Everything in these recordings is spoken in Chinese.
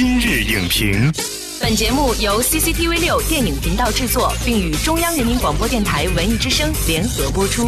今日影评，本节目由 CCTV 六电影频道制作，并与中央人民广播电台文艺之声联合播出。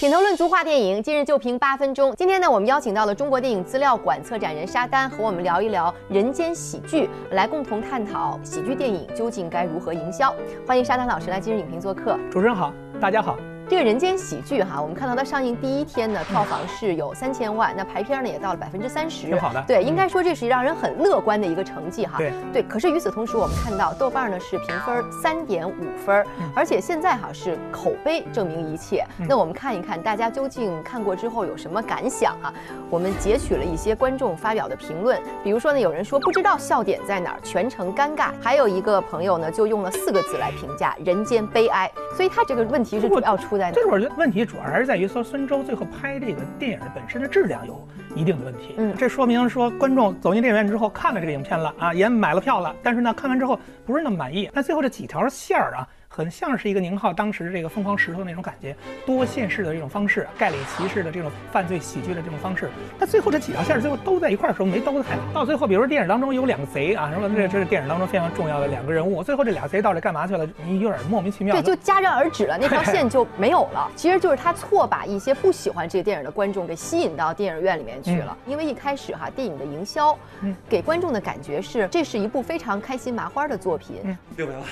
品头论足话电影，今日就评八分钟。今天呢，我们邀请到了中国电影资料馆策展人沙丹，和我们聊一聊人间喜剧，来共同探讨喜剧电影究竟该如何营销。欢迎沙丹老师来今日影评做客。主持人好，大家好。这个人间喜剧哈，我们看到它上映第一天呢，票房是有三千万，那排片呢也到了百分之三十，挺好的。对，应该说这是让人很乐观的一个成绩哈。对对。可是与此同时，我们看到豆瓣呢是评分三点五分，而且现在哈是口碑证明一切。那我们看一看大家究竟看过之后有什么感想啊？我们截取了一些观众发表的评论，比如说呢，有人说不知道笑点在哪儿，全程尴尬；还有一个朋友呢就用了四个字来评价：人间悲哀。所以他这个问题是主要出在哪？这我觉得问题。主要还是在于说孙周最后拍这个电影的本身的质量有一定的问题。嗯，这说明说观众走进电影院之后看了这个影片了啊，也买了票了，但是呢看完之后不是那么满意。那最后这几条线儿啊。很像是一个宁浩当时这个疯狂石头那种感觉，多线式的这种方式，盖里奇式的这种犯罪喜剧的这种方式。但最后这几条线最后都在一块儿的时候没兜得太好。到最后，比如说电影当中有两个贼啊，什么这这是电影当中非常重要的两个人物。最后这俩贼到底干嘛去了？你有点莫名其妙。对，就戛然而止了，那条线就没有了。其实就是他错把一些不喜欢这个电影的观众给吸引到电影院里面去了。因为一开始哈，电影的营销，给观众的感觉是这是一部非常开心麻花的作品。六百万，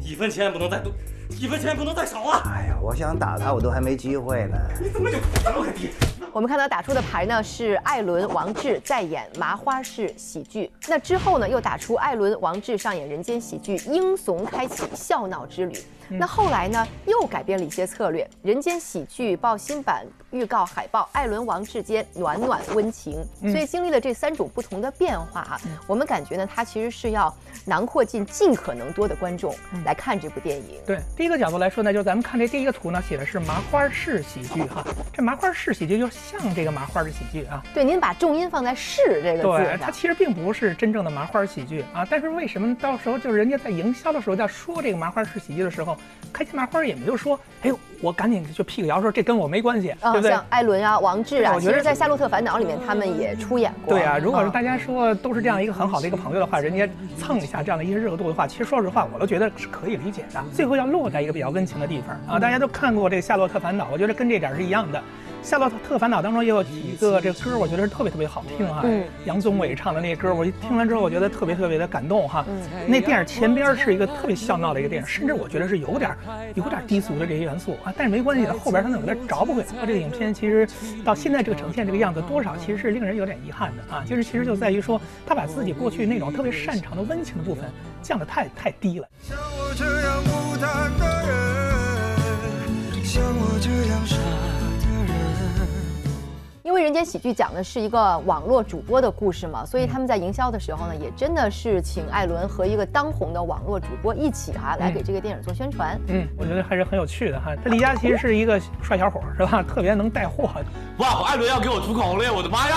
一分钱也不能再多。一分钱不能再少啊！哎呀，我想打他，我都还没机会呢。你怎么就这么个低？我们看到打出的牌呢是艾伦、王志在演麻花式喜剧，那之后呢又打出艾伦、王志上演人间喜剧，英雄开启笑闹之旅。那后来呢又改变了一些策略，人间喜剧报新版预告海报，艾伦、王志间暖暖温情。所以经历了这三种不同的变化啊，我们感觉呢它其实是要囊括进尽可能多的观众来看这部电影。对，第一个角度来说呢，就是咱们看这第一个图呢，写的是麻花式喜剧哈，这麻花式喜剧就。像这个麻花的喜剧啊，对，您把重音放在“是”这个字对，它其实并不是真正的麻花喜剧啊。但是为什么到时候就是人家在营销的时候在说这个麻花式喜剧的时候，开心麻花也没有说，哎呦，我赶紧就辟个谣说这跟我没关系，对不对？像艾伦啊、王志啊，其实，在《夏洛特烦恼》里面他们也出演过。对啊，如果是大家说都是这样一个很好的一个朋友的话，人家蹭一下这样的一些热度的话，其实说实话，我都觉得是可以理解的。最后要落在一个比较温情的地方啊，大家都看过这个《夏洛特烦恼》，我觉得跟这点是一样的。《夏洛特烦恼》当中也有几个这歌，我觉得是特别特别好听哈。杨宗纬唱的那歌，我一听完之后，我觉得特别特别的感动哈。那电影前边是一个特别笑闹的一个电影，甚至我觉得是有点有点低俗的这些元素啊。但是没关系的，后边他能有点找不回来。这个影片其实到现在这个呈现这个样子，多少其实是令人有点遗憾的啊。就是其实就在于说，他把自己过去那种特别擅长的温情的部分降得太太低了。像我这样孤单为喜剧讲的是一个网络主播的故事嘛，所以他们在营销的时候呢，也真的是请艾伦和一个当红的网络主播一起哈来给这个电影做宣传。嗯，我觉得还是很有趣的哈。这李佳琦是一个帅小伙是吧？特别能带货。哇，艾伦要给我出口了，我的妈呀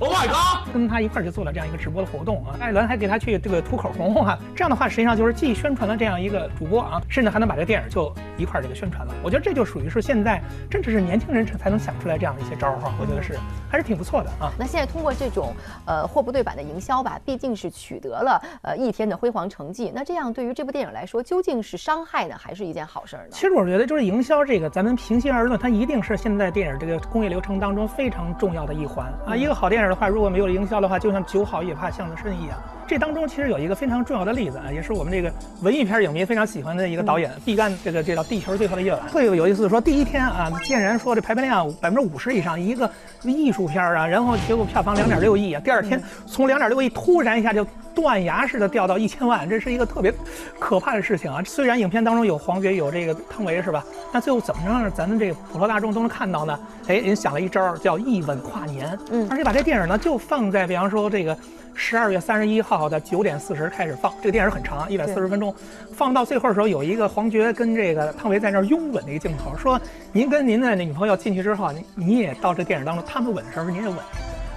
！Oh my god！跟他一块儿就做了这样一个直播的活动啊，艾伦还给他去这个涂口红哈，这样的话实际上就是既宣传了这样一个主播啊，甚至还能把这电影就一块儿这个宣传了。我觉得这就属于是现在真的是年轻人才能想出来这样的一些招儿哈，我觉得是还是挺不错的啊。那现在通过这种呃货不对版的营销吧，毕竟是取得了呃一天的辉煌成绩。那这样对于这部电影来说，究竟是伤害呢，还是一件好事儿呢？其实我觉得就是营销这个，咱们平心而论，它一定是现在电影这个工业流程当中非常重要的一环啊。一个好电影的话，如果没有营销的话，就像酒好也怕巷子深一样。这当中其实有一个非常重要的例子啊，也是我们这个文艺片影迷非常喜欢的一个导演毕赣，这个这叫《地球最后的夜晚》。特别有意思，说第一天啊，竟然说这排片量百分之五十以上，一个艺术片啊，然后结果票房两点六亿啊，第二天从两点六亿突然一下就断崖式的掉到一千万，这是一个特别可怕的事情啊。虽然影片当中有黄觉有这个汤唯是吧？那最后怎么让咱们这个普罗大众都能看到呢？哎，人想了一招叫一吻跨年，嗯，而且把这电影呢就放在比方说这个。十二月三十一号的九点四十开始放，这个电影很长，一百四十分钟。放到最后的时候，有一个黄觉跟这个汤唯在那儿拥吻的一个镜头，说：“您跟您的女朋友进去之后，你你也到这电影当中，他们吻的时候您也吻。”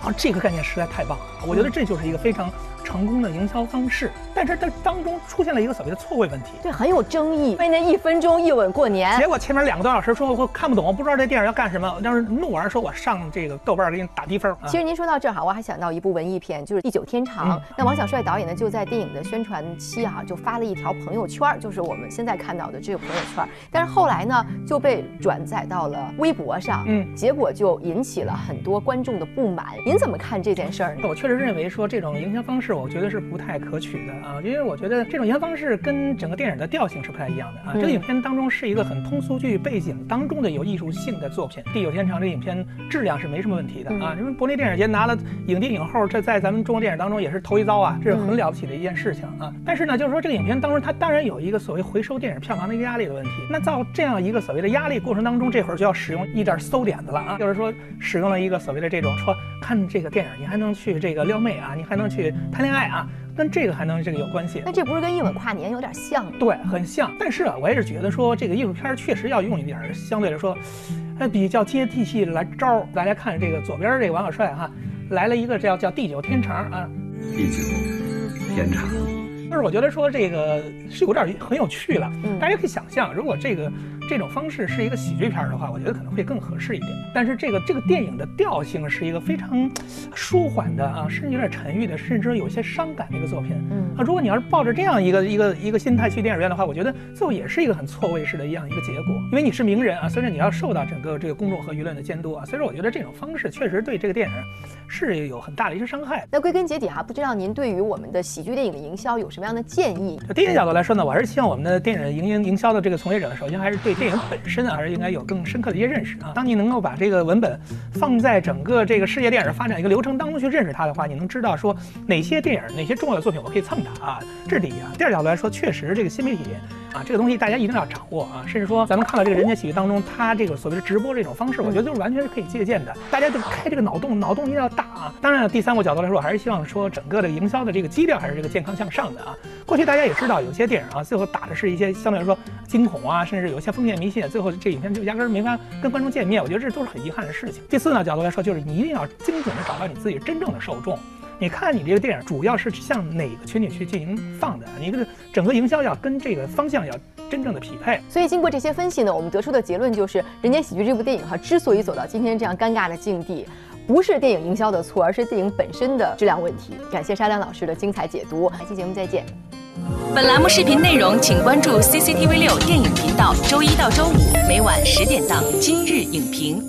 啊，这个概念实在太棒了，我觉得这就是一个非常。成功的营销方式，但是它当中出现了一个所谓的错位问题，对，很有争议。为那一分钟一吻过年，结果前面两个多小时说我看不懂，我不知道这电影要干什么，当时怒而说我上这个豆瓣给你打低分。其实您说到这儿哈，我还想到一部文艺片，就是《地久天长》。那王小帅导演呢，就在电影的宣传期啊，就发了一条朋友圈，就是我们现在看到的这个朋友圈。但是后来呢，就被转载到了微博上，嗯，结果就引起了很多观众的不满。您怎么看这件事儿呢？我确实认为说这种营销方式，我觉得是不太。可取的啊，因为我觉得这种营销方式跟整个电影的调性是不太一样的啊。这个影片当中是一个很通俗剧背景当中的有艺术性的作品，《地久天长》这影片质量是没什么问题的啊。因为柏林电影节拿了影帝影后，这在咱们中国电影当中也是头一遭啊，这是很了不起的一件事情啊。但是呢，就是说这个影片当中它当然有一个所谓回收电影票房的一个压力的问题。那造这样一个所谓的压力过程当中，这会儿就要使用一点馊点子了啊，就是说使用了一个所谓的这种说看这个电影你还能去这个撩妹啊，你还能去谈恋爱啊。跟这个还能这个有关系？那这不是跟一吻跨年有点像吗？对，很像。但是啊，我也是觉得说这个艺术片确实要用一点相对来说，呃，比较接地气来招儿。大家看这个左边这个王小帅哈，来了一个叫叫地久天长啊，地久天长。但是我觉得说这个是有点很有趣了。嗯，大家可以想象，如果这个。这种方式是一个喜剧片的话，我觉得可能会更合适一点。但是这个这个电影的调性是一个非常舒缓的啊，甚至有点沉郁的，甚至有些伤感的一个作品。嗯啊，如果你要是抱着这样一个一个一个心态去电影院的话，我觉得最后也是一个很错位式的一样一个结果。因为你是名人啊，所以说你要受到整个这个公众和舆论的监督啊，所以说我觉得这种方式确实对这个电影是有很大的一些伤害。那归根结底哈，不知道您对于我们的喜剧电影的营销有什么样的建议？就第一个角度来说呢，我还是希望我们的电影营营营销的这个从业者，首先还是对。电影本身啊，还是应该有更深刻的一些认识啊。当你能够把这个文本放在整个这个世界电影发展一个流程当中去认识它的话，你能知道说哪些电影、哪些重要的作品我可以蹭它啊。这是第一啊。第二角度来说，确实这个新媒体啊，这个东西大家一定要掌握啊。甚至说咱们看到这个人间喜剧当中，它这个所谓的直播这种方式，我觉得就是完全是可以借鉴的。大家就开这个脑洞，脑洞一定要大啊。当然，第三个角度来说，我还是希望说整个的营销的这个基调还是这个健康向上的啊。过去大家也知道，有些电影啊，最后打的是一些相对来说惊恐啊，甚至有一些封建迷信，最后。这影片就压根儿没法跟观众见面，我觉得这都是很遗憾的事情。第四呢，角度来说，就是你一定要精准的找到你自己真正的受众。你看你这个电影主要是向哪个群体去进行放的？你这个整个营销要跟这个方向要真正的匹配。所以经过这些分析呢，我们得出的结论就是，《人间喜剧》这部电影哈，之所以走到今天这样尴尬的境地，不是电影营销的错，而是电影本身的质量问题。感谢沙亮老师的精彩解读，下期节目再见。本栏目视频内容，请关注 CCTV 六电影频道，周一到周五每晚十点档《今日影评》。